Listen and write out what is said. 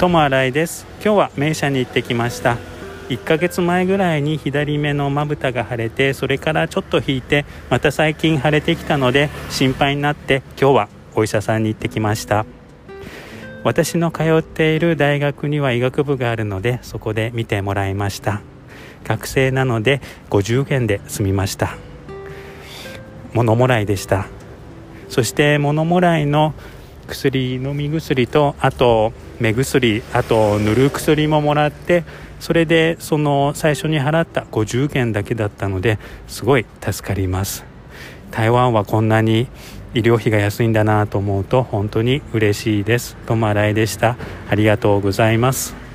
友新井です。今日は名車に行ってきました。1ヶ月前ぐらいに左目のまぶたが腫れてそれからちょっと引いてまた最近腫れてきたので心配になって今日はお医者さんに行ってきました。私の通っている大学には医学部があるのでそこで見てもらいました。学生なので50円で済みました。物もらいでした。そして物もらいの薬飲み薬とあと目薬あと塗る薬ももらってそれでその最初に払った50元だけだったのですごい助かります台湾はこんなに医療費が安いんだなと思うと本当に嬉しいです。ともあらいでした。ありがとうございます。